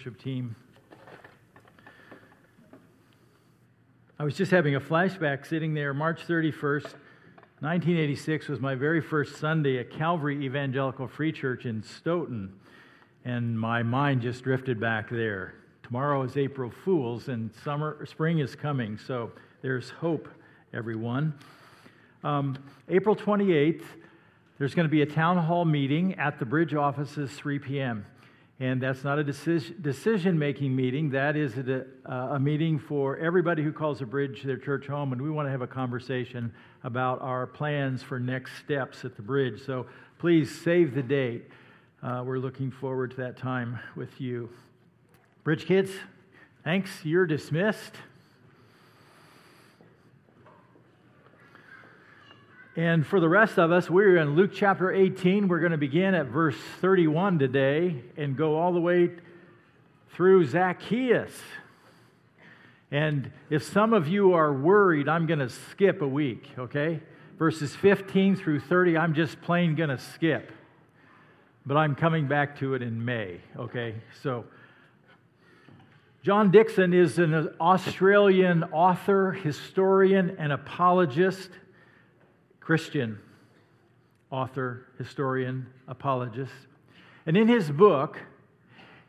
worship team. I was just having a flashback sitting there. March 31st, 1986 was my very first Sunday at Calvary Evangelical Free Church in Stoughton, and my mind just drifted back there. Tomorrow is April Fools, and summer, spring is coming, so there's hope, everyone. Um, April 28th, there's going to be a town hall meeting at the bridge offices, 3 p.m. And that's not a decision making meeting. That is a, a, meeting for everybody who calls a bridge their church home. And we want to have a conversation about our plans for next steps at the bridge. So please save the date. Uh, we're looking forward to that time with you. Bridge kids, thanks. You're dismissed. And for the rest of us, we're in Luke chapter 18. We're going to begin at verse 31 today and go all the way through Zacchaeus. And if some of you are worried, I'm going to skip a week, okay? Verses 15 through 30, I'm just plain going to skip. But I'm coming back to it in May, okay? So, John Dickson is an Australian author, historian, and apologist. Christian author, historian, apologist. And in his book,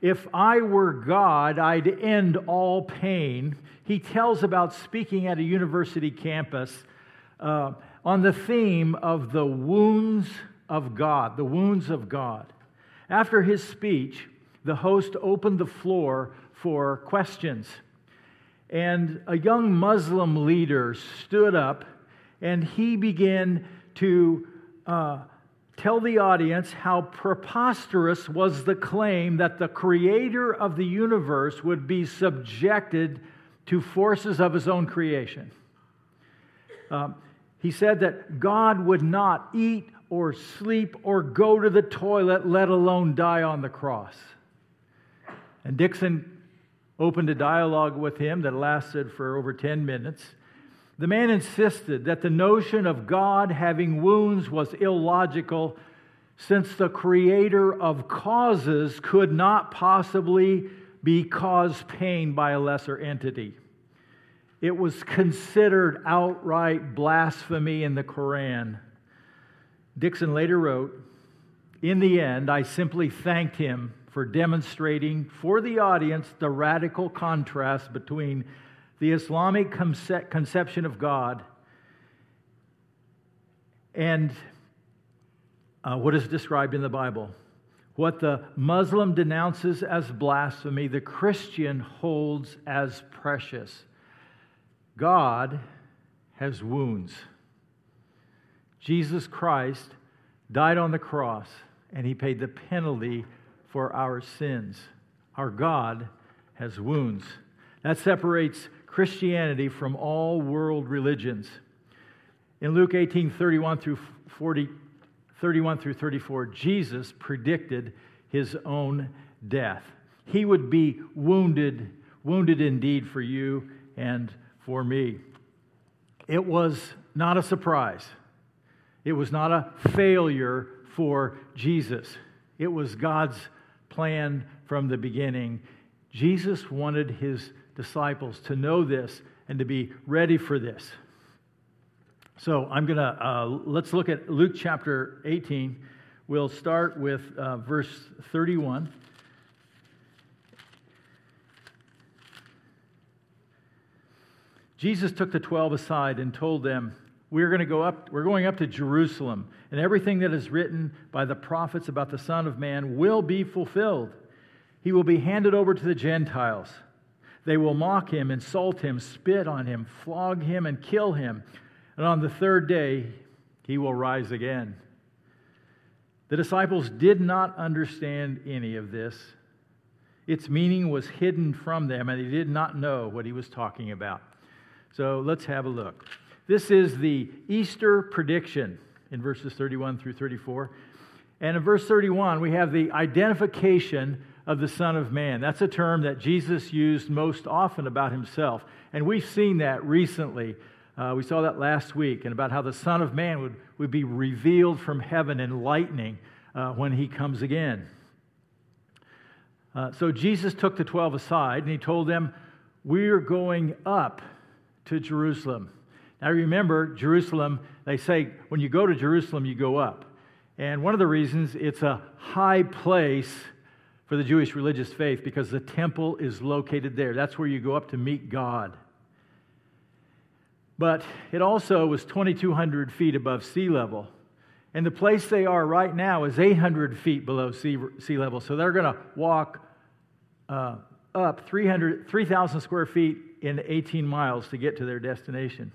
If I Were God, I'd End All Pain, he tells about speaking at a university campus uh, on the theme of the wounds of God, the wounds of God. After his speech, the host opened the floor for questions. And a young Muslim leader stood up and he began to uh, tell the audience how preposterous was the claim that the creator of the universe would be subjected to forces of his own creation. Um, he said that God would not eat or sleep or go to the toilet, let alone die on the cross. And Dickson opened a dialogue with him that lasted for over 10 minutes. The man insisted that the notion of God having wounds was illogical since the creator of causes could not possibly be caused pain by a lesser entity. It was considered outright blasphemy in the Koran. Dickson later wrote, In the end, I simply thanked him for demonstrating for the audience the radical contrast between the Islamic conception of God and uh, what is described in the Bible. What the Muslim denounces as blasphemy, the Christian holds as precious. God has wounds. Jesus Christ died on the cross and he paid the penalty for our sins. Our God has wounds. That separates Christianity from all world religions. In Luke 18 31 through 40, 31 through 34, Jesus predicted his own death. He would be wounded, wounded indeed for you and for me. It was not a surprise. It was not a failure for Jesus. It was God's plan from the beginning. Jesus wanted his disciples to know this and to be ready for this. So I'm going to, uh, let's look at Luke chapter 18. We'll start with uh, verse 31. Jesus took the 12 aside and told them, we're going to go up, we're going up to Jerusalem, and everything that is written by the prophets about the Son of Man will be fulfilled. He will be handed over to the Gentiles they will mock him, insult him, spit on him, flog him, and kill him. And on the third day, he will rise again. The disciples did not understand any of this. Its meaning was hidden from them, and they did not know what he was talking about. So let's have a look. This is the Easter prediction in verses 31 through 34. And in verse 31, we have the identification of the Son of Man. That's a term that Jesus used most often about himself. And we've seen that recently. Uh, we saw that last week, and about how the Son of Man would, would be revealed from heaven in lightning uh, when he comes again. Uh, so Jesus took the 12 aside and he told them, We are going up to Jerusalem. Now remember, Jerusalem, they say when you go to Jerusalem, you go up. And one of the reasons it's a high place for the Jewish religious faith because the temple is located there. That's where you go up to meet God. But it also was 2,200 feet above sea level. And the place they are right now is 800 feet below sea, sea level. So they're going to walk uh, up 3,000 square feet in 18 miles to get to their destination.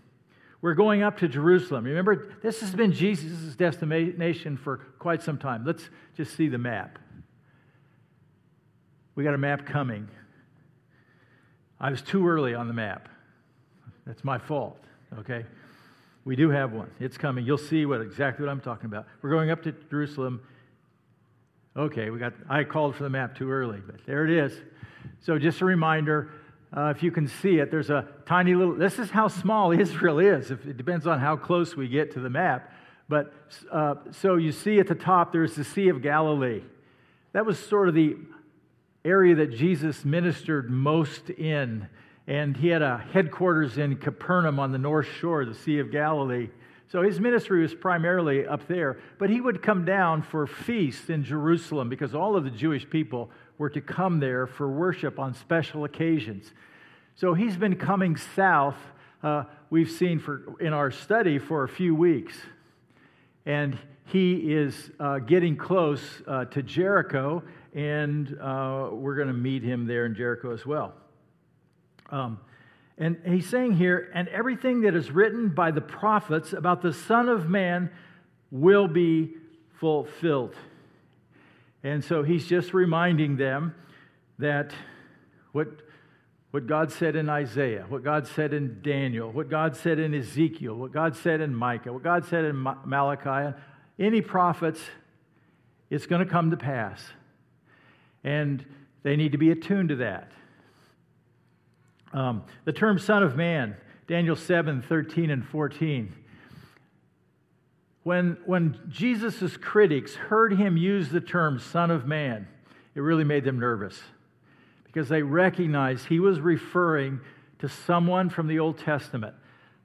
We're going up to Jerusalem. Remember, this has been Jesus' destination for quite some time. Let's just see the map. We got a map coming. I was too early on the map. That's my fault, okay? We do have one. It's coming. You'll see what exactly what I'm talking about. We're going up to Jerusalem. Okay, we got I called for the map too early, but there it is. So just a reminder, uh, if you can see it, there's a tiny little. This is how small Israel is. If, it depends on how close we get to the map. But uh, so you see at the top, there's the Sea of Galilee. That was sort of the area that Jesus ministered most in and he had a headquarters in Capernaum on the north shore the Sea of Galilee. So his ministry was primarily up there, but he would come down for feasts in Jerusalem because all of the Jewish people were to come there for worship on special occasions. So he's been coming south, uh, we've seen for, in our study for a few weeks. And he is uh, getting close uh, to Jericho, and uh, we're going to meet him there in Jericho as well. Um, and he's saying here, and everything that is written by the prophets about the Son of Man will be fulfilled. And so he's just reminding them that what, what God said in Isaiah, what God said in Daniel, what God said in Ezekiel, what God said in Micah, what God said in Malachi, any prophets, it's going to come to pass. And they need to be attuned to that. Um, the term Son of Man, Daniel 7 13 and 14. When, when Jesus' critics heard him use the term Son of Man, it really made them nervous because they recognized he was referring to someone from the Old Testament,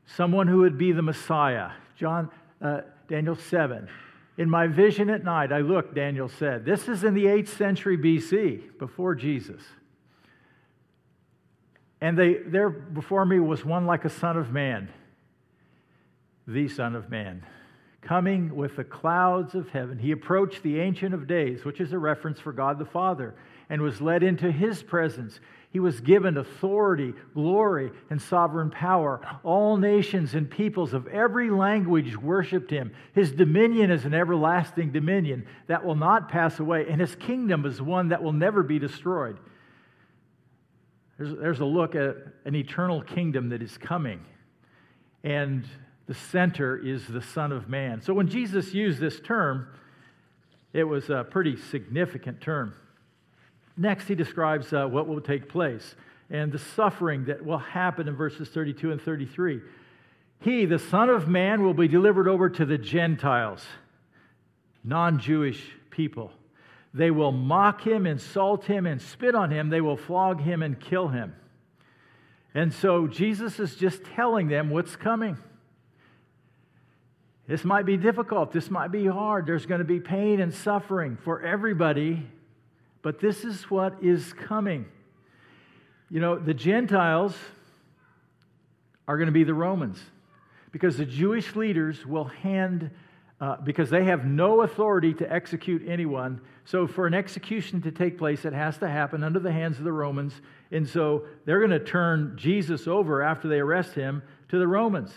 someone who would be the Messiah. John, uh, Daniel 7. In my vision at night, I looked, Daniel said. This is in the 8th century BC, before Jesus. And they, there before me was one like a son of man, the Son of Man, coming with the clouds of heaven. He approached the Ancient of Days, which is a reference for God the Father, and was led into his presence. He was given authority, glory, and sovereign power. All nations and peoples of every language worshiped him. His dominion is an everlasting dominion that will not pass away, and his kingdom is one that will never be destroyed. There's, there's a look at an eternal kingdom that is coming. And the center is the Son of Man. So when Jesus used this term, it was a pretty significant term. Next, he describes uh, what will take place and the suffering that will happen in verses 32 and 33. He, the Son of Man, will be delivered over to the Gentiles, non Jewish people. They will mock him, insult him, and spit on him. They will flog him and kill him. And so Jesus is just telling them what's coming. This might be difficult. This might be hard. There's going to be pain and suffering for everybody, but this is what is coming. You know, the Gentiles are going to be the Romans because the Jewish leaders will hand uh, because they have no authority to execute anyone. So, for an execution to take place, it has to happen under the hands of the Romans. And so, they're going to turn Jesus over after they arrest him to the Romans.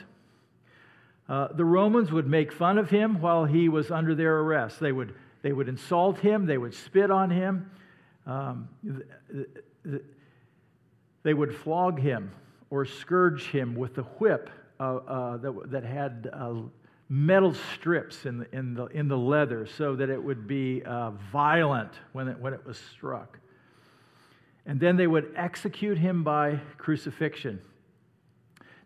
Uh, the Romans would make fun of him while he was under their arrest. They would, they would insult him, they would spit on him, um, they would flog him or scourge him with the whip uh, uh that, that had uh, metal strips in the, in the, in the leather so that it would be uh, violent when it, when it was struck. And then they would execute him by crucifixion.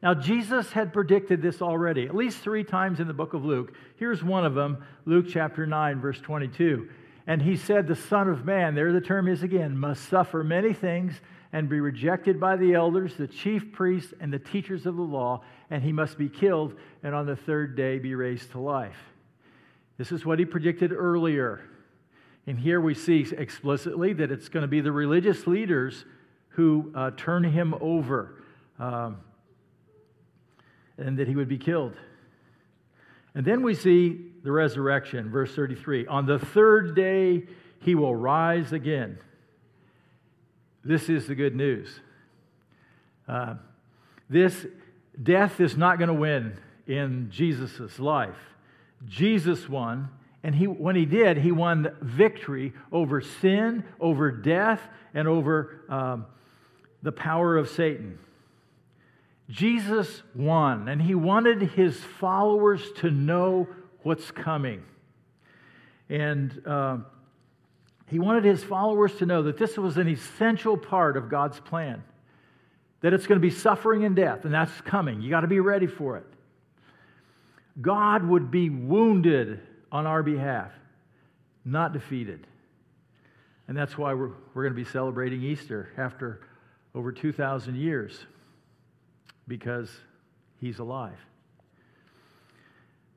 Now, Jesus had predicted this already, at least three times in the book of Luke. Here's one of them Luke chapter 9, verse 22. And he said, The Son of Man, there the term is again, must suffer many things and be rejected by the elders, the chief priests, and the teachers of the law, and he must be killed, and on the third day be raised to life. This is what he predicted earlier. And here we see explicitly that it's going to be the religious leaders who uh, turn him over um, and that he would be killed. And then we see the resurrection, verse 33. On the third day, he will rise again. This is the good news. Uh, this death is not going to win in Jesus' life. Jesus won, and he, when he did, he won victory over sin, over death, and over um, the power of Satan. Jesus won, and he wanted his followers to know what's coming. And uh, he wanted his followers to know that this was an essential part of God's plan, that it's going to be suffering and death, and that's coming. You got to be ready for it. God would be wounded on our behalf, not defeated. And that's why we're, we're going to be celebrating Easter after over 2,000 years because he's alive.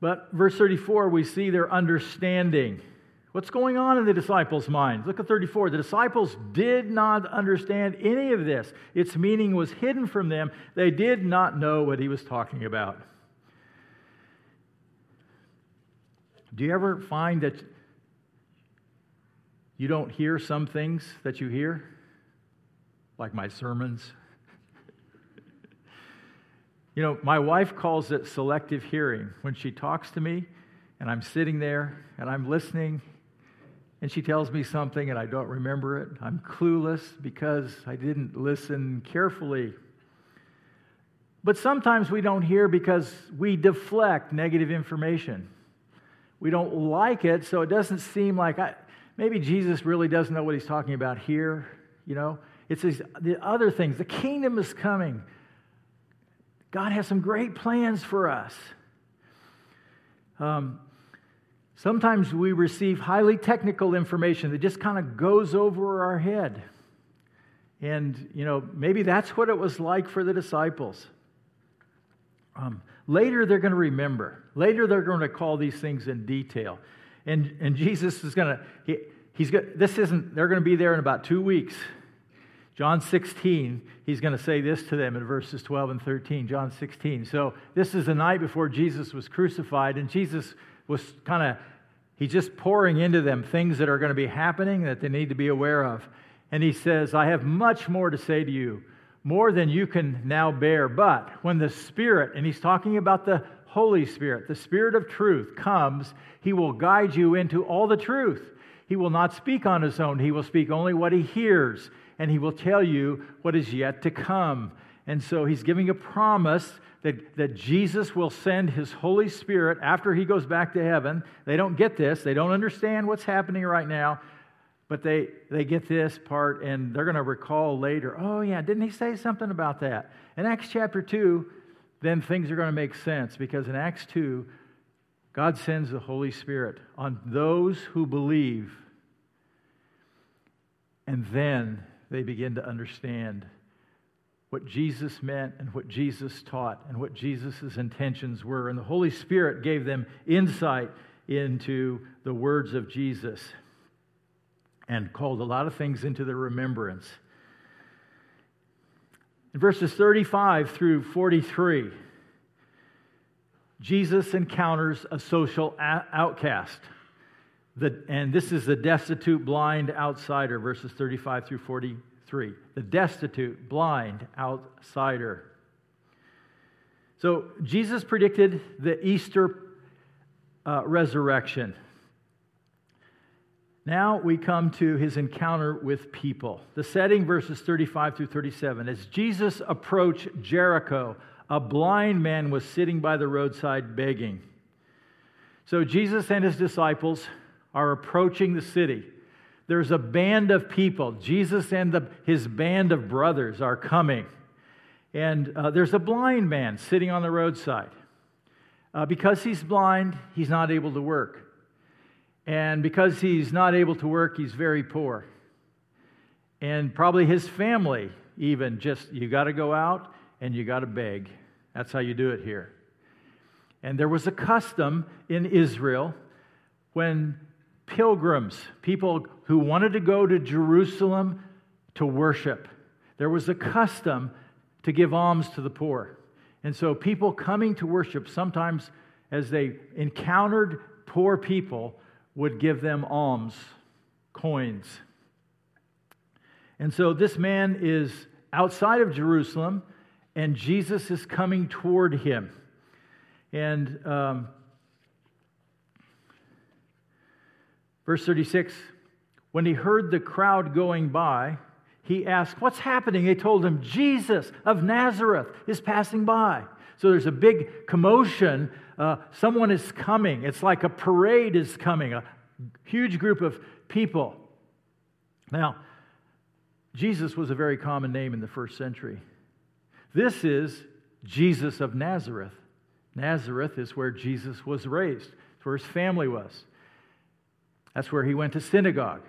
But verse 34, we see their understanding. What's going on in the disciples' minds? Look at 34. The disciples did not understand any of this. Its meaning was hidden from them. They did not know what he was talking about. Do you ever find that you don't hear some things that you hear? Like my sermons? You know, my wife calls it selective hearing. When she talks to me and I'm sitting there and I'm listening and she tells me something and I don't remember it, I'm clueless because I didn't listen carefully. But sometimes we don't hear because we deflect negative information. We don't like it, so it doesn't seem like I, maybe Jesus really doesn't know what he's talking about here. You know, it's these, the other things. The kingdom is coming. God has some great plans for us. Um, sometimes we receive highly technical information that just kind of goes over our head. And, you know, maybe that's what it was like for the disciples. Um, later, they're going to remember. Later, they're going to call these things in detail. And, and Jesus is going to, he, he's got, this isn't, they're going to be there in about two weeks. John 16, he's going to say this to them in verses 12 and 13. John 16. So, this is the night before Jesus was crucified, and Jesus was kind of, he's just pouring into them things that are going to be happening that they need to be aware of. And he says, I have much more to say to you, more than you can now bear. But when the Spirit, and he's talking about the Holy Spirit, the Spirit of truth comes, he will guide you into all the truth. He will not speak on his own, he will speak only what he hears and he will tell you what is yet to come. And so he's giving a promise that, that Jesus will send his Holy Spirit after he goes back to heaven. They don't get this, they don't understand what's happening right now, but they, they get this part and they're going to recall later, oh, yeah, didn't he say something about that? In Acts chapter 2, then things are going to make sense because in Acts 2, God sends the Holy Spirit on those who believe. And then they begin to understand what Jesus meant and what Jesus taught and what Jesus' intentions were. And the Holy Spirit gave them insight into the words of Jesus and called a lot of things into their remembrance. In verses 35 through 43, Jesus encounters a social outcast. The, and this is the destitute, blind outsider, verses 35 through 43. The destitute, blind outsider. So Jesus predicted the Easter uh, resurrection. Now we come to his encounter with people. The setting, verses 35 through 37. As Jesus approached Jericho, a blind man was sitting by the roadside begging. So Jesus and his disciples are approaching the city. There's a band of people. Jesus and the, his band of brothers are coming. And uh, there's a blind man sitting on the roadside. Uh, because he's blind, he's not able to work. And because he's not able to work, he's very poor. And probably his family, even just, you got to go out and you got to beg. That's how you do it here. And there was a custom in Israel when pilgrims, people who wanted to go to Jerusalem to worship, there was a custom to give alms to the poor. And so people coming to worship, sometimes as they encountered poor people, would give them alms, coins. And so this man is outside of Jerusalem, and Jesus is coming toward him. And um, verse 36 when he heard the crowd going by, he asked, What's happening? They told him, Jesus of Nazareth is passing by. So there's a big commotion. Uh, someone is coming. It's like a parade is coming, a huge group of people. Now, Jesus was a very common name in the first century. This is Jesus of Nazareth. Nazareth is where Jesus was raised, it's where his family was. That's where he went to synagogue.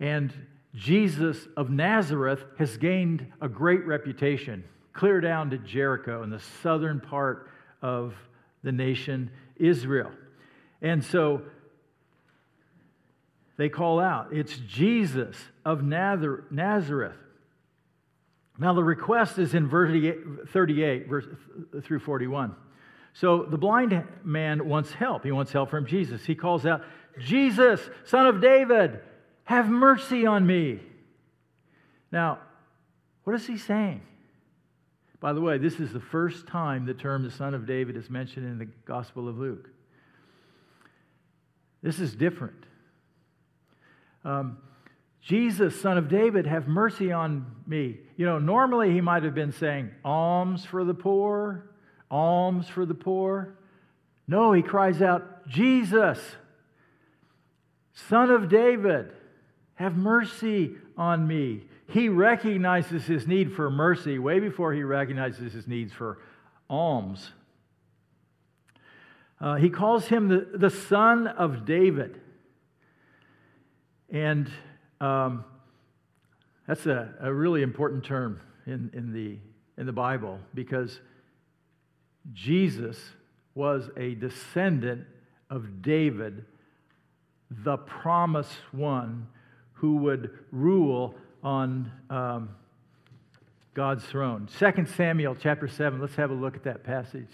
And Jesus of Nazareth has gained a great reputation, clear down to Jericho in the southern part of the nation Israel. And so they call out, It's Jesus of Nazareth. Now, the request is in verse 38 verse, through 41. So the blind man wants help. He wants help from Jesus. He calls out, Jesus, son of David, have mercy on me. Now, what is he saying? By the way, this is the first time the term the Son of David is mentioned in the Gospel of Luke. This is different. Um, Jesus, Son of David, have mercy on me. You know, normally he might have been saying, alms for the poor, alms for the poor. No, he cries out, Jesus, Son of David, have mercy on me. He recognizes his need for mercy way before he recognizes his needs for alms. Uh, he calls him the, the son of David. And um, that's a, a really important term in, in, the, in the Bible because Jesus was a descendant of David, the promised one who would rule on um, God's throne. 2 Samuel chapter 7, let's have a look at that passage.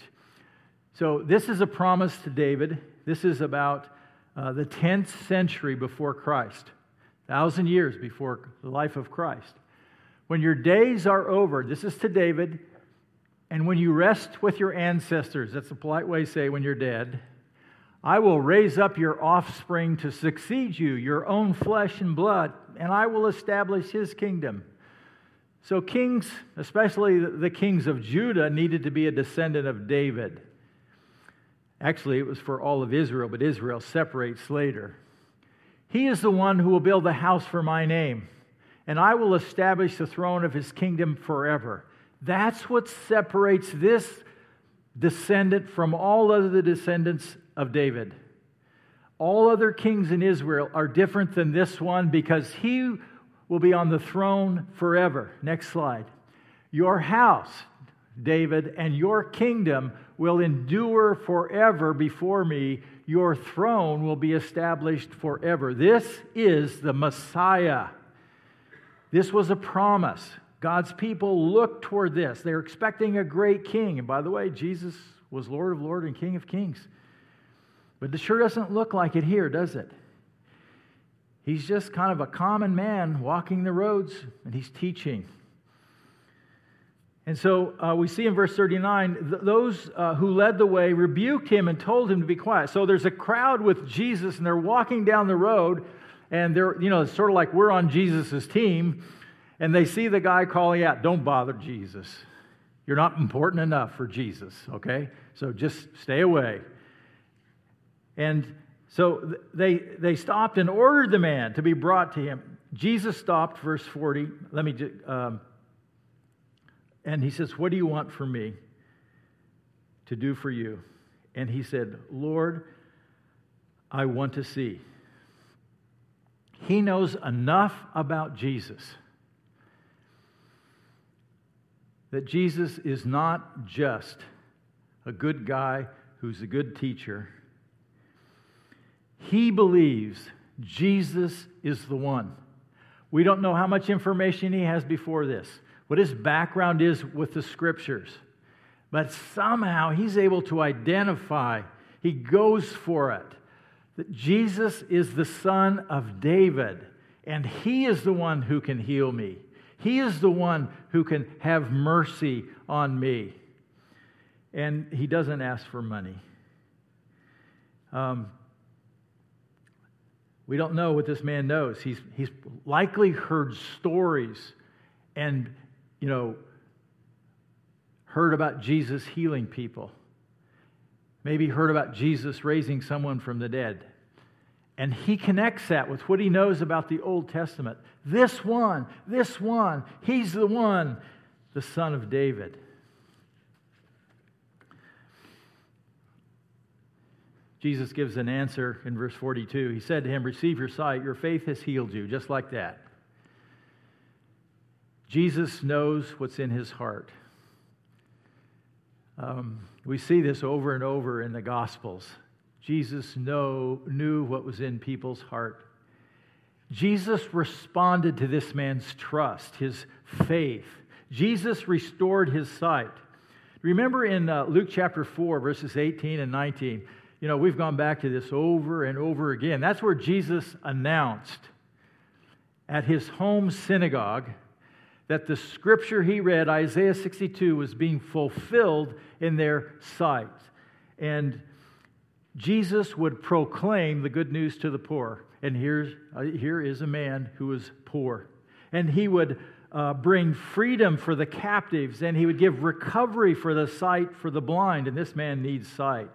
So, this is a promise to David. This is about uh, the 10th century before Christ, thousand years before the life of Christ. When your days are over, this is to David, and when you rest with your ancestors, that's a polite way to say when you're dead, I will raise up your offspring to succeed you, your own flesh and blood, and I will establish his kingdom. So, kings, especially the kings of Judah, needed to be a descendant of David. Actually, it was for all of Israel, but Israel separates later. He is the one who will build a house for my name, and I will establish the throne of his kingdom forever. That's what separates this descendant from all other descendants of David. All other kings in Israel are different than this one because he will be on the throne forever. Next slide. Your house, David, and your kingdom will endure forever before me. Your throne will be established forever. This is the Messiah. This was a promise. God's people look toward this. They're expecting a great king. And by the way, Jesus was Lord of Lords and King of Kings. But it sure doesn't look like it here, does it? He's just kind of a common man walking the roads and he's teaching. And so uh, we see in verse 39 th- those uh, who led the way rebuked him and told him to be quiet. So there's a crowd with Jesus and they're walking down the road and they're, you know, it's sort of like we're on Jesus' team and they see the guy calling out, Don't bother Jesus. You're not important enough for Jesus, okay? So just stay away. And so they, they stopped and ordered the man to be brought to him. Jesus stopped, verse 40. Let me just, um, and he says, What do you want from me to do for you? And he said, Lord, I want to see. He knows enough about Jesus that Jesus is not just a good guy who's a good teacher. He believes Jesus is the one. We don't know how much information he has before this, what his background is with the scriptures. But somehow he's able to identify, he goes for it, that Jesus is the son of David, and he is the one who can heal me. He is the one who can have mercy on me. And he doesn't ask for money. Um, we don't know what this man knows. He's, he's likely heard stories and, you know, heard about Jesus healing people. Maybe heard about Jesus raising someone from the dead. And he connects that with what he knows about the Old Testament. This one, this one, he's the one, the son of David. Jesus gives an answer in verse 42. He said to him, Receive your sight, your faith has healed you, just like that. Jesus knows what's in his heart. Um, we see this over and over in the Gospels. Jesus know, knew what was in people's heart. Jesus responded to this man's trust, his faith. Jesus restored his sight. Remember in uh, Luke chapter 4, verses 18 and 19, you know, we've gone back to this over and over again. That's where Jesus announced at his home synagogue that the scripture he read, Isaiah 62, was being fulfilled in their sight. And Jesus would proclaim the good news to the poor. And here's, uh, here is a man who is poor. And he would uh, bring freedom for the captives, and he would give recovery for the sight for the blind. And this man needs sight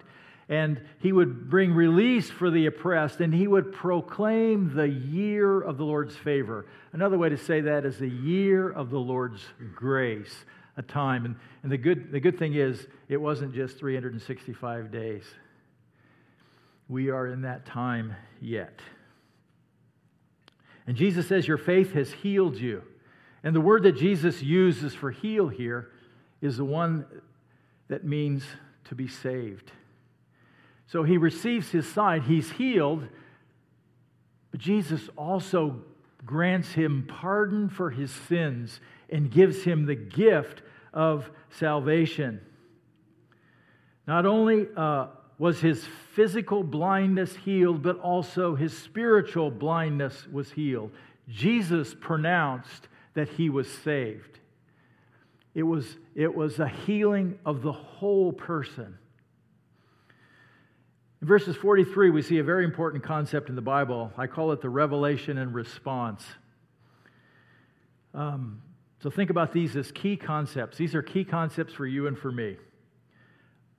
and he would bring release for the oppressed, and he would proclaim the year of the Lord's favor. Another way to say that is the year of the Lord's grace, a time. And, and the, good, the good thing is, it wasn't just 365 days. We are in that time yet. And Jesus says, Your faith has healed you. And the word that Jesus uses for heal here is the one that means to be saved. So he receives his sight, he's healed, but Jesus also grants him pardon for his sins and gives him the gift of salvation. Not only uh, was his physical blindness healed, but also his spiritual blindness was healed. Jesus pronounced that he was saved. It was, it was a healing of the whole person. In verses 43, we see a very important concept in the Bible. I call it the revelation and response. Um, so think about these as key concepts. These are key concepts for you and for me.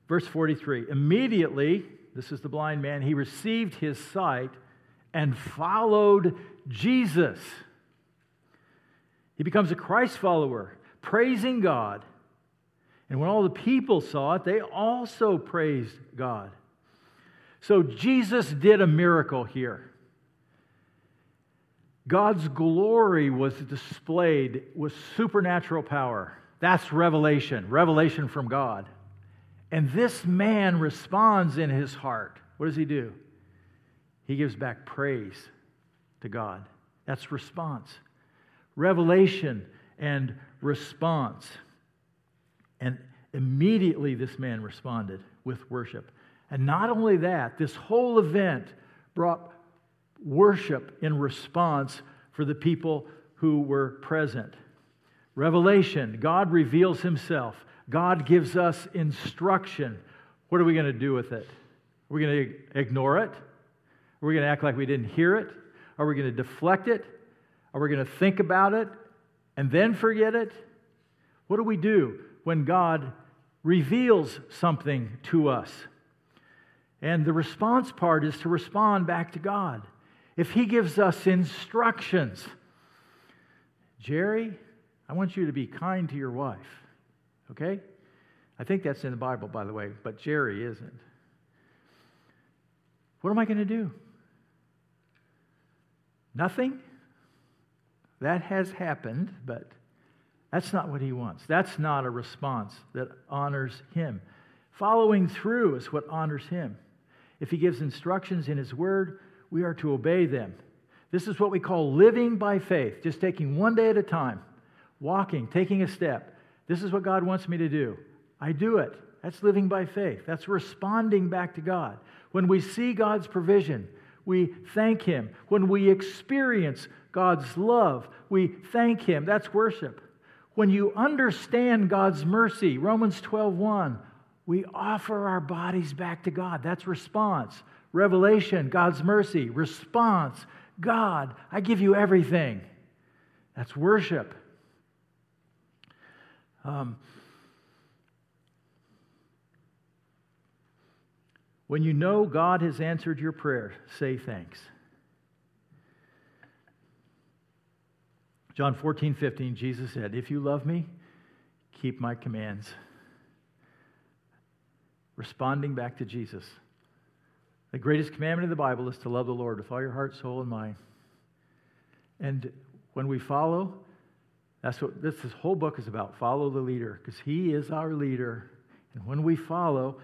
Verse 43 Immediately, this is the blind man, he received his sight and followed Jesus. He becomes a Christ follower, praising God. And when all the people saw it, they also praised God. So Jesus did a miracle here. God's glory was displayed with supernatural power. That's revelation, revelation from God. And this man responds in his heart. What does he do? He gives back praise to God. That's response. Revelation and response. And immediately this man responded with worship. And not only that, this whole event brought worship in response for the people who were present. Revelation, God reveals himself. God gives us instruction. What are we going to do with it? Are we going to ignore it? Are we going to act like we didn't hear it? Are we going to deflect it? Are we going to think about it and then forget it? What do we do when God reveals something to us? And the response part is to respond back to God. If He gives us instructions, Jerry, I want you to be kind to your wife. Okay? I think that's in the Bible, by the way, but Jerry isn't. What am I going to do? Nothing? That has happened, but that's not what he wants. That's not a response that honors him. Following through is what honors him. If he gives instructions in his word, we are to obey them. This is what we call living by faith, just taking one day at a time, walking, taking a step. This is what God wants me to do. I do it. That's living by faith. That's responding back to God. When we see God's provision, we thank Him. When we experience God's love, we thank Him. That's worship. When you understand God's mercy, Romans 12:1, we offer our bodies back to God. That's response. Revelation, God's mercy. Response, God, I give you everything. That's worship. Um, when you know God has answered your prayer, say thanks. John 14, 15, Jesus said, If you love me, keep my commands. Responding back to Jesus. The greatest commandment in the Bible is to love the Lord with all your heart, soul, and mind. And when we follow, that's what this, this whole book is about. Follow the leader, because he is our leader. And when we follow,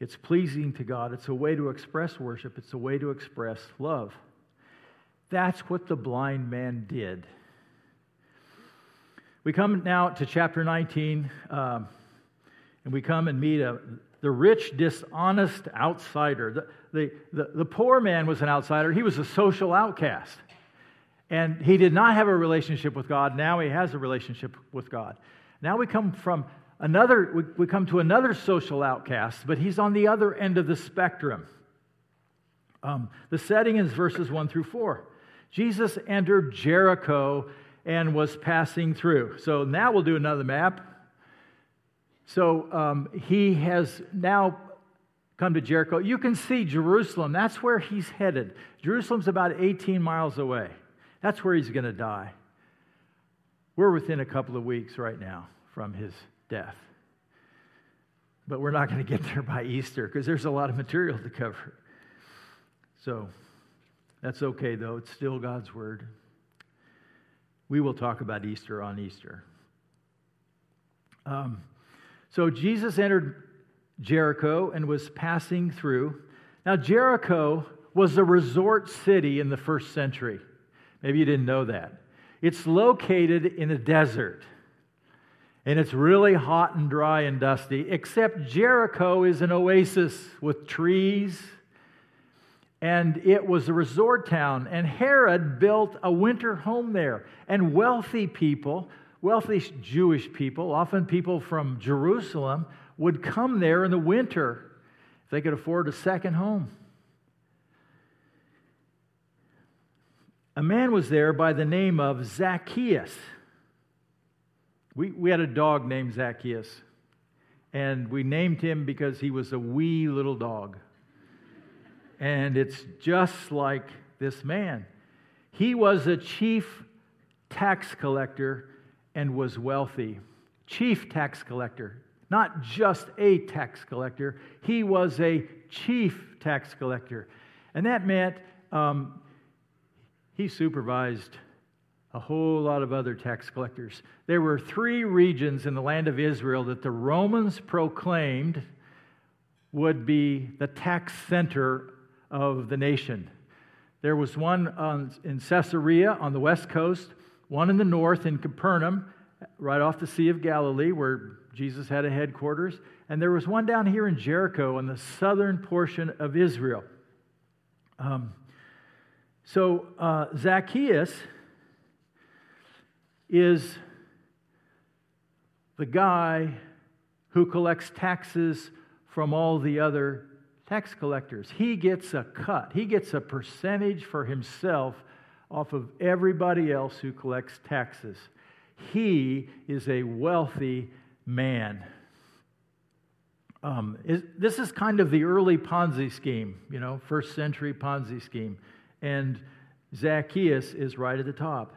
it's pleasing to God. It's a way to express worship, it's a way to express love. That's what the blind man did. We come now to chapter 19, um, and we come and meet a, the rich, dishonest outsider. The, the, the, the poor man was an outsider, he was a social outcast. And he did not have a relationship with God. Now he has a relationship with God. Now we come from another, we, we come to another social outcast, but he's on the other end of the spectrum. Um, the setting is verses 1 through 4. Jesus entered Jericho and was passing through. So now we'll do another map. So um, he has now come to Jericho. You can see Jerusalem. That's where he's headed. Jerusalem's about 18 miles away. That's where he's going to die. We're within a couple of weeks right now from his death. But we're not going to get there by Easter because there's a lot of material to cover. So that's okay, though. It's still God's word. We will talk about Easter on Easter. Um, so Jesus entered Jericho and was passing through. Now, Jericho was a resort city in the first century. Maybe you didn't know that. It's located in a desert. And it's really hot and dry and dusty, except Jericho is an oasis with trees and it was a resort town. And Herod built a winter home there. And wealthy people, wealthy Jewish people, often people from Jerusalem, would come there in the winter if they could afford a second home. A man was there by the name of Zacchaeus. We, we had a dog named Zacchaeus, and we named him because he was a wee little dog and it's just like this man. He was a chief tax collector and was wealthy. Chief tax collector, not just a tax collector, he was a chief tax collector. And that meant um, he supervised a whole lot of other tax collectors. There were three regions in the land of Israel that the Romans proclaimed would be the tax center of the nation. There was one on, in Caesarea on the west coast, one in the north in Capernaum, right off the Sea of Galilee, where Jesus had a headquarters, and there was one down here in Jericho in the southern portion of Israel. Um, so uh, Zacchaeus is the guy who collects taxes from all the other tax collectors. He gets a cut, he gets a percentage for himself off of everybody else who collects taxes. He is a wealthy man. Um, is, this is kind of the early Ponzi scheme, you know, first century Ponzi scheme. And Zacchaeus is right at the top.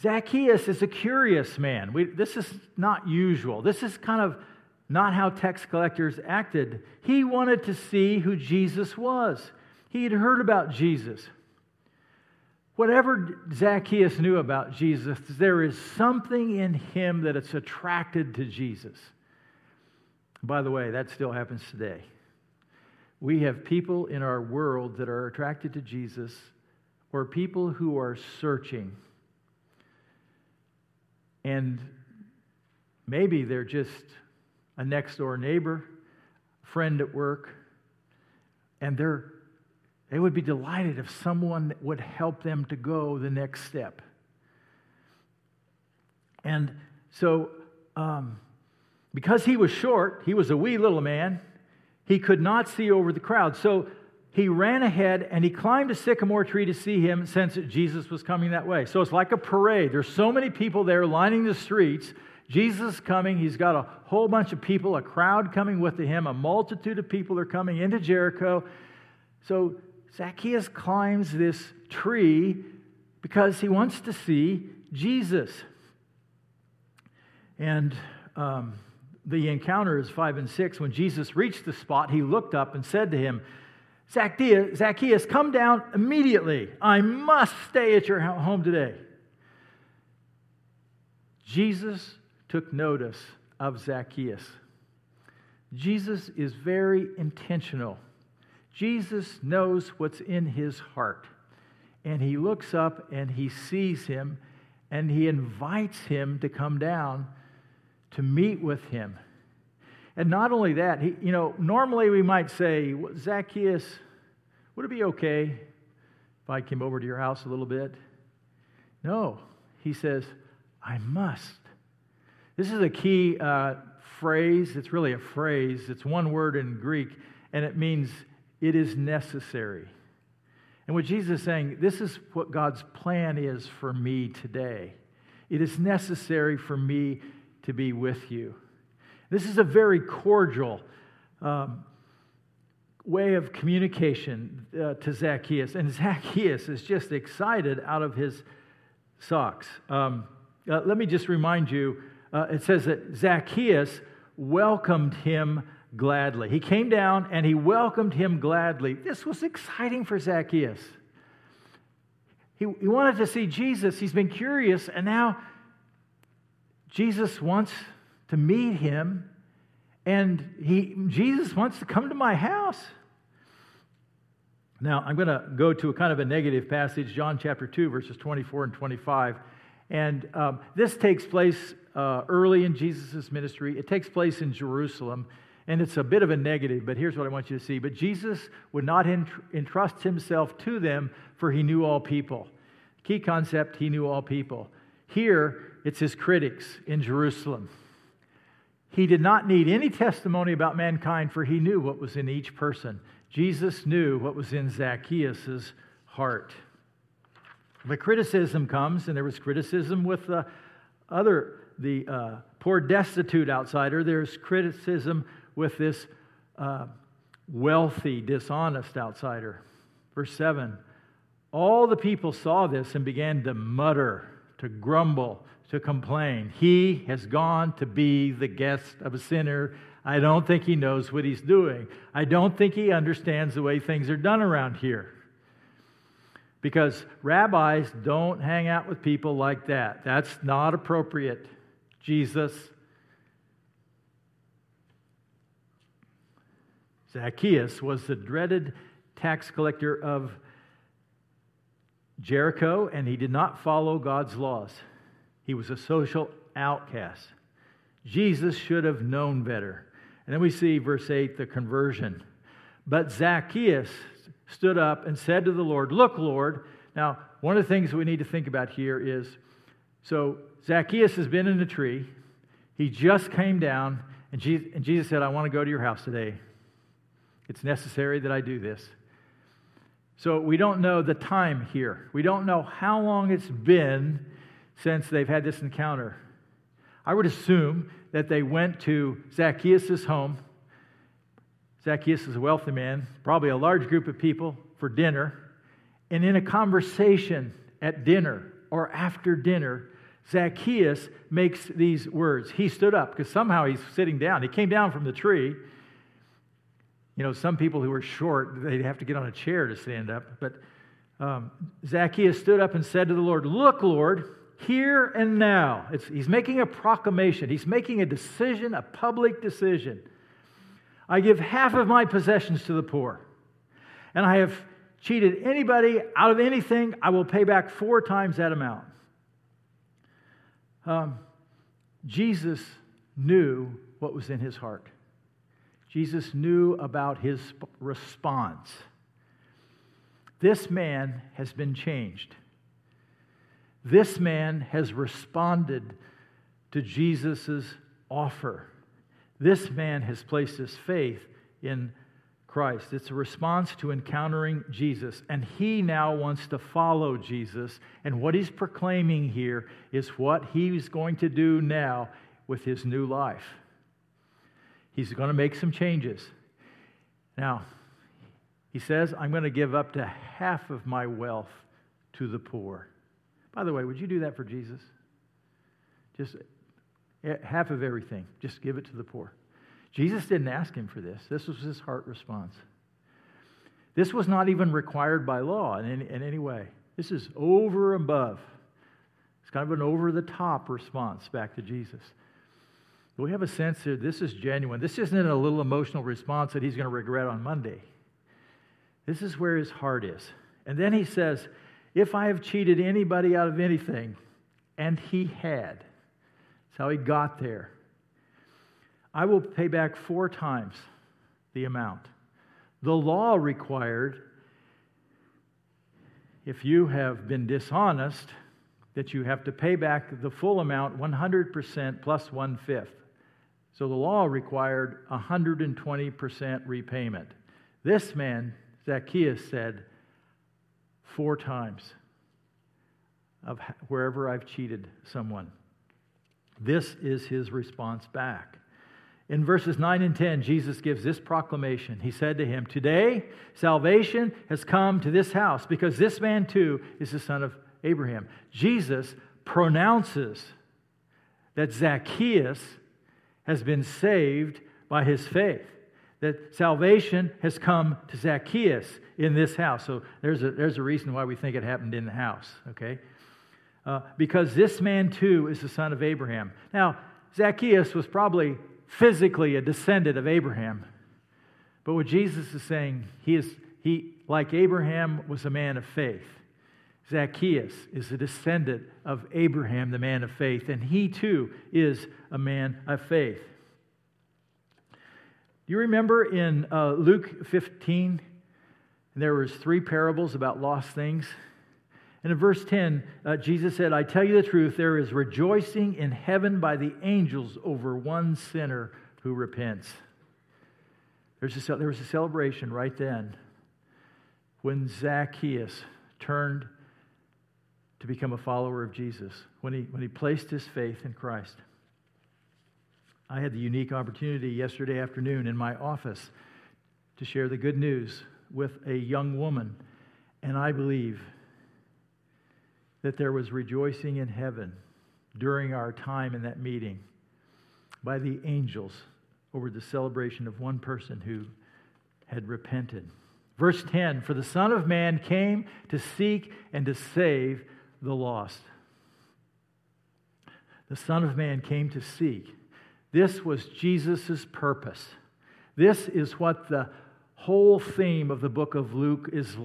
Zacchaeus is a curious man. We, this is not usual. This is kind of not how tax collectors acted. He wanted to see who Jesus was. He had heard about Jesus. Whatever Zacchaeus knew about Jesus, there is something in him that it's attracted to Jesus. By the way, that still happens today. We have people in our world that are attracted to Jesus or people who are searching. And maybe they're just a next door neighbor, friend at work, and they're they would be delighted if someone would help them to go the next step. And so, um, because he was short, he was a wee little man, he could not see over the crowd. So he ran ahead and he climbed a sycamore tree to see him since Jesus was coming that way. So it's like a parade. There's so many people there lining the streets. Jesus is coming. He's got a whole bunch of people, a crowd coming with him. A multitude of people are coming into Jericho. So Zacchaeus climbs this tree because he wants to see Jesus. And um, the encounter is 5 and 6. When Jesus reached the spot, he looked up and said to him, Zacchaeus, Zacchaeus, come down immediately. I must stay at your home today. Jesus took notice of Zacchaeus. Jesus is very intentional Jesus knows what's in his heart. And he looks up and he sees him and he invites him to come down to meet with him. And not only that, he, you know, normally we might say, Zacchaeus, would it be okay if I came over to your house a little bit? No, he says, I must. This is a key uh, phrase. It's really a phrase, it's one word in Greek, and it means it is necessary. And what Jesus is saying, this is what God's plan is for me today. It is necessary for me to be with you. This is a very cordial um, way of communication uh, to Zacchaeus. And Zacchaeus is just excited out of his socks. Um, uh, let me just remind you uh, it says that Zacchaeus welcomed him gladly. He came down and he welcomed him gladly. This was exciting for Zacchaeus. He, he wanted to see Jesus. He's been curious, and now Jesus wants to meet him, and he, Jesus wants to come to my house. Now, I'm going to go to a kind of a negative passage, John chapter 2, verses 24 and 25. And um, this takes place uh, early in Jesus' ministry. It takes place in Jerusalem. And it's a bit of a negative, but here's what I want you to see. But Jesus would not entrust himself to them, for he knew all people. Key concept, he knew all people. Here, it's his critics in Jerusalem. He did not need any testimony about mankind, for he knew what was in each person. Jesus knew what was in Zacchaeus' heart. The criticism comes, and there was criticism with the other, the uh, poor destitute outsider. There's criticism with this uh, wealthy, dishonest outsider. Verse 7 All the people saw this and began to mutter, to grumble, to complain. He has gone to be the guest of a sinner. I don't think he knows what he's doing. I don't think he understands the way things are done around here. Because rabbis don't hang out with people like that. That's not appropriate. Jesus Zacchaeus was the dreaded tax collector of Jericho, and he did not follow God's laws. He was a social outcast. Jesus should have known better. And then we see verse 8, the conversion. But Zacchaeus stood up and said to the Lord, Look, Lord. Now, one of the things we need to think about here is so Zacchaeus has been in a tree. He just came down, and Jesus, and Jesus said, I want to go to your house today. It's necessary that I do this. So we don't know the time here. We don't know how long it's been since they've had this encounter. I would assume that they went to Zacchaeus' home. Zacchaeus is a wealthy man, probably a large group of people for dinner. And in a conversation at dinner or after dinner, Zacchaeus makes these words. He stood up because somehow he's sitting down. He came down from the tree. You know, some people who are short, they'd have to get on a chair to stand up. But um, Zacchaeus stood up and said to the Lord, Look, Lord, here and now. It's, he's making a proclamation, he's making a decision, a public decision. I give half of my possessions to the poor, and I have cheated anybody out of anything, I will pay back four times that amount. Um, Jesus knew what was in his heart. Jesus knew about his response. This man has been changed. This man has responded to Jesus' offer. This man has placed his faith in Christ. It's a response to encountering Jesus. And he now wants to follow Jesus. And what he's proclaiming here is what he's going to do now with his new life. He's going to make some changes. Now, he says, I'm going to give up to half of my wealth to the poor. By the way, would you do that for Jesus? Just eh, half of everything, just give it to the poor. Jesus didn't ask him for this. This was his heart response. This was not even required by law in any, in any way. This is over above. It's kind of an over the top response back to Jesus. But we have a sense that this is genuine. This isn't a little emotional response that he's going to regret on Monday. This is where his heart is. And then he says, If I have cheated anybody out of anything, and he had, that's how he got there. I will pay back four times the amount. The law required, if you have been dishonest, that you have to pay back the full amount, 100% plus one fifth. So the law required 120% repayment. This man, Zacchaeus, said, four times of wherever I've cheated someone. This is his response back. In verses 9 and 10, Jesus gives this proclamation. He said to him, Today salvation has come to this house because this man too is the son of Abraham. Jesus pronounces that Zacchaeus has been saved by his faith, that salvation has come to Zacchaeus in this house. So there's a, there's a reason why we think it happened in the house, okay? Uh, because this man too is the son of Abraham. Now, Zacchaeus was probably physically a descendant of Abraham. But what Jesus is saying, he is, he, like Abraham, was a man of faith. Zacchaeus is a descendant of Abraham, the man of faith, and he too is a man of faith. Do you remember in uh, Luke 15, there was three parables about lost things? And in verse 10, uh, Jesus said, I tell you the truth, there is rejoicing in heaven by the angels over one sinner who repents. There's a, there was a celebration right then when Zacchaeus turned to become a follower of Jesus, when he, when he placed his faith in Christ. I had the unique opportunity yesterday afternoon in my office to share the good news with a young woman, and I believe that there was rejoicing in heaven during our time in that meeting by the angels over the celebration of one person who had repented. Verse 10 For the Son of Man came to seek and to save the lost. The Son of Man came to seek. This was Jesus' purpose. This is what the whole theme of the book of Luke is,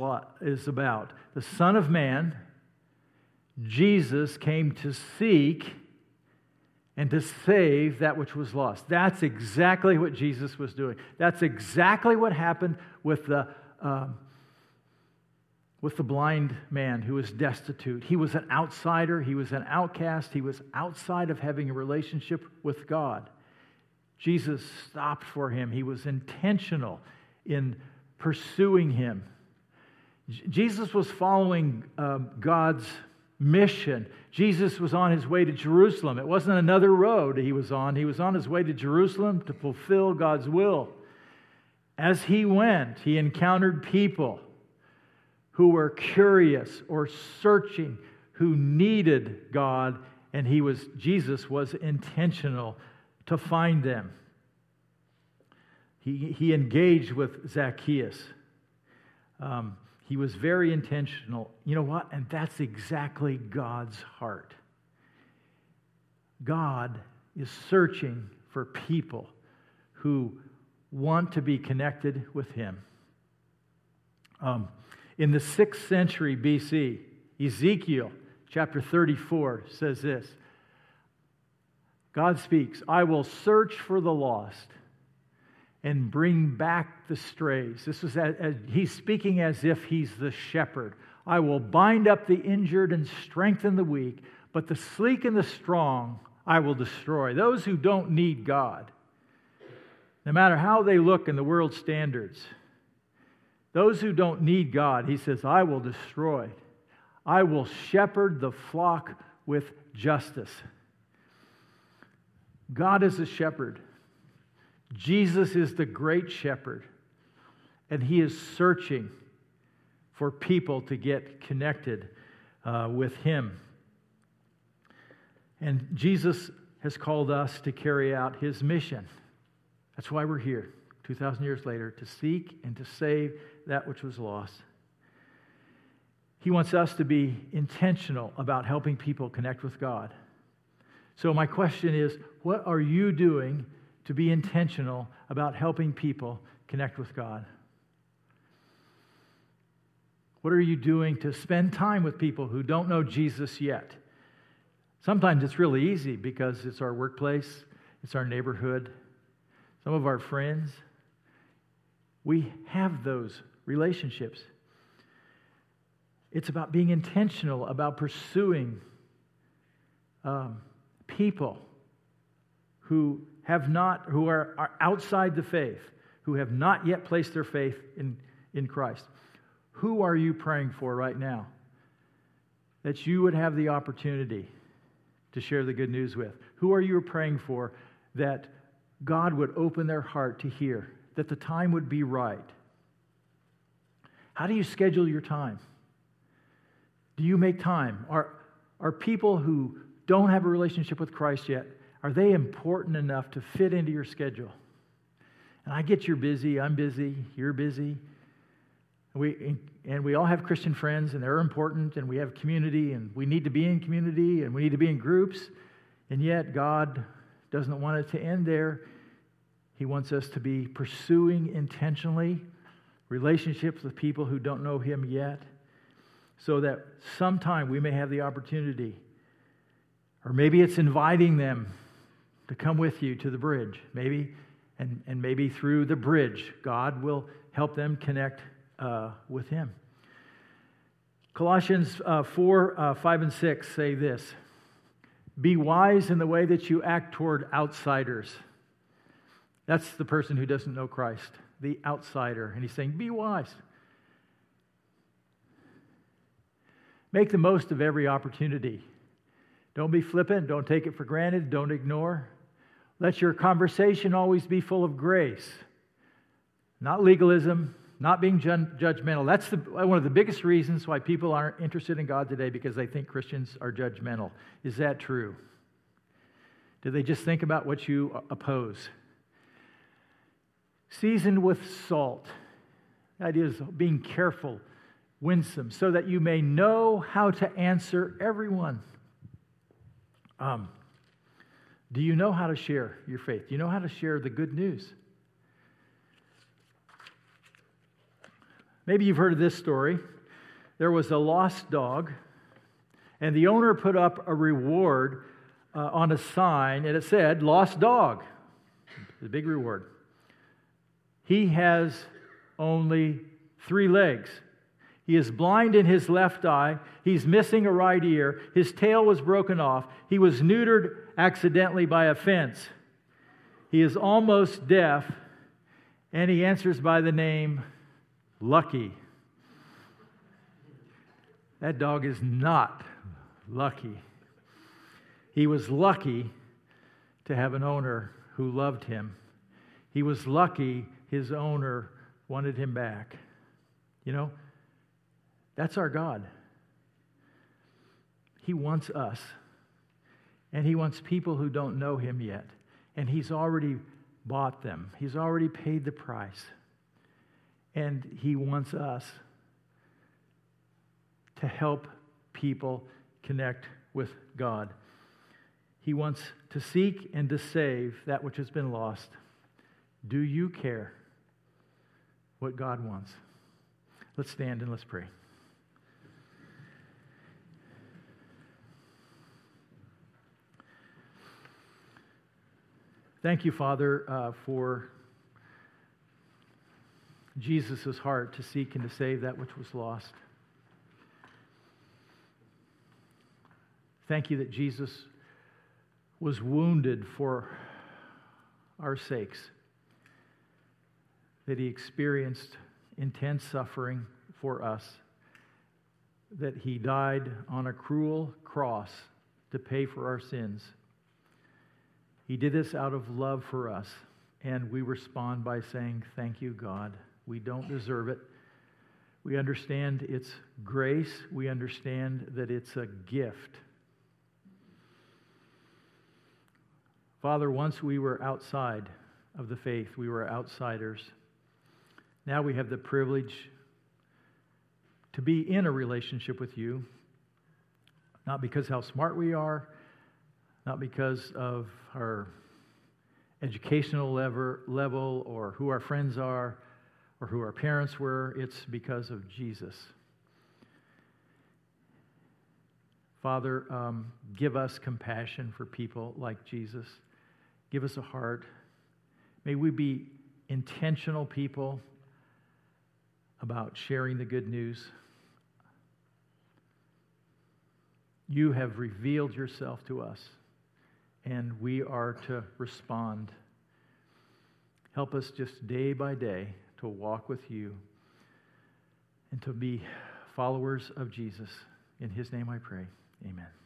is about. The Son of Man, Jesus came to seek and to save that which was lost. That's exactly what Jesus was doing. That's exactly what happened with the, um, with the blind man who was destitute. He was an outsider, he was an outcast, he was outside of having a relationship with God. Jesus stopped for him, he was intentional in pursuing him. Jesus was following um, God's mission. Jesus was on his way to Jerusalem. It wasn't another road he was on, he was on his way to Jerusalem to fulfill God's will. As he went, he encountered people who were curious or searching, who needed God, and he was, Jesus was intentional to find them. He, he engaged with Zacchaeus. Um, he was very intentional. You know what? And that's exactly God's heart. God is searching for people who want to be connected with Him. Um, in the sixth century BC, Ezekiel chapter 34 says this God speaks, I will search for the lost and bring back the strays. This is he's speaking as if he's the shepherd. I will bind up the injured and strengthen the weak, but the sleek and the strong I will destroy. Those who don't need God, no matter how they look in the world's standards, those who don't need God, he says, I will destroy. I will shepherd the flock with justice. God is a shepherd. Jesus is the great shepherd, and he is searching for people to get connected uh, with him. And Jesus has called us to carry out his mission. That's why we're here, 2,000 years later, to seek and to save that which was lost. He wants us to be intentional about helping people connect with God. So, my question is what are you doing to be intentional about helping people connect with God? What are you doing to spend time with people who don't know Jesus yet? Sometimes it's really easy because it's our workplace, it's our neighborhood, some of our friends. We have those relationships. It's about being intentional about pursuing um, people who have not, who are, are outside the faith, who have not yet placed their faith in, in Christ. Who are you praying for right now? That you would have the opportunity to share the good news with. Who are you praying for that God would open their heart to hear, that the time would be right? How do you schedule your time? Do you make time? Are, are people who don't have a relationship with Christ yet, are they important enough to fit into your schedule? And I get you're busy, I'm busy, you're busy. We, and we all have Christian friends, and they're important, and we have community, and we need to be in community, and we need to be in groups. And yet, God doesn't want it to end there. He wants us to be pursuing intentionally relationships with people who don't know Him yet, so that sometime we may have the opportunity, or maybe it's inviting them to come with you to the bridge. Maybe, and, and maybe through the bridge, God will help them connect uh, with Him. Colossians uh, 4 uh, 5 and 6 say this Be wise in the way that you act toward outsiders. That's the person who doesn't know Christ, the outsider. And he's saying, Be wise. Make the most of every opportunity. Don't be flippant. Don't take it for granted. Don't ignore. Let your conversation always be full of grace, not legalism, not being judgmental. That's the, one of the biggest reasons why people aren't interested in God today because they think Christians are judgmental. Is that true? Do they just think about what you oppose? Seasoned with salt. That is, being careful, winsome, so that you may know how to answer everyone. Um, do you know how to share your faith? Do you know how to share the good news? Maybe you've heard of this story. There was a lost dog, and the owner put up a reward uh, on a sign, and it said, Lost dog. The big reward. He has only three legs. He is blind in his left eye. He's missing a right ear. His tail was broken off. He was neutered accidentally by a fence. He is almost deaf, and he answers by the name lucky. That dog is not lucky. He was lucky to have an owner who loved him. He was lucky his owner wanted him back. You know, that's our God. He wants us. And He wants people who don't know Him yet. And He's already bought them, He's already paid the price. And He wants us to help people connect with God. He wants to seek and to save that which has been lost. Do you care what God wants? Let's stand and let's pray. Thank you, Father, uh, for Jesus' heart to seek and to save that which was lost. Thank you that Jesus was wounded for our sakes, that he experienced intense suffering for us, that he died on a cruel cross to pay for our sins. He did this out of love for us, and we respond by saying, Thank you, God. We don't deserve it. We understand it's grace, we understand that it's a gift. Father, once we were outside of the faith, we were outsiders. Now we have the privilege to be in a relationship with you, not because how smart we are, not because of our educational level or who our friends are or who our parents were. It's because of Jesus. Father, um, give us compassion for people like Jesus. Give us a heart. May we be intentional people about sharing the good news. You have revealed yourself to us, and we are to respond. Help us just day by day to walk with you and to be followers of Jesus. In his name I pray. Amen.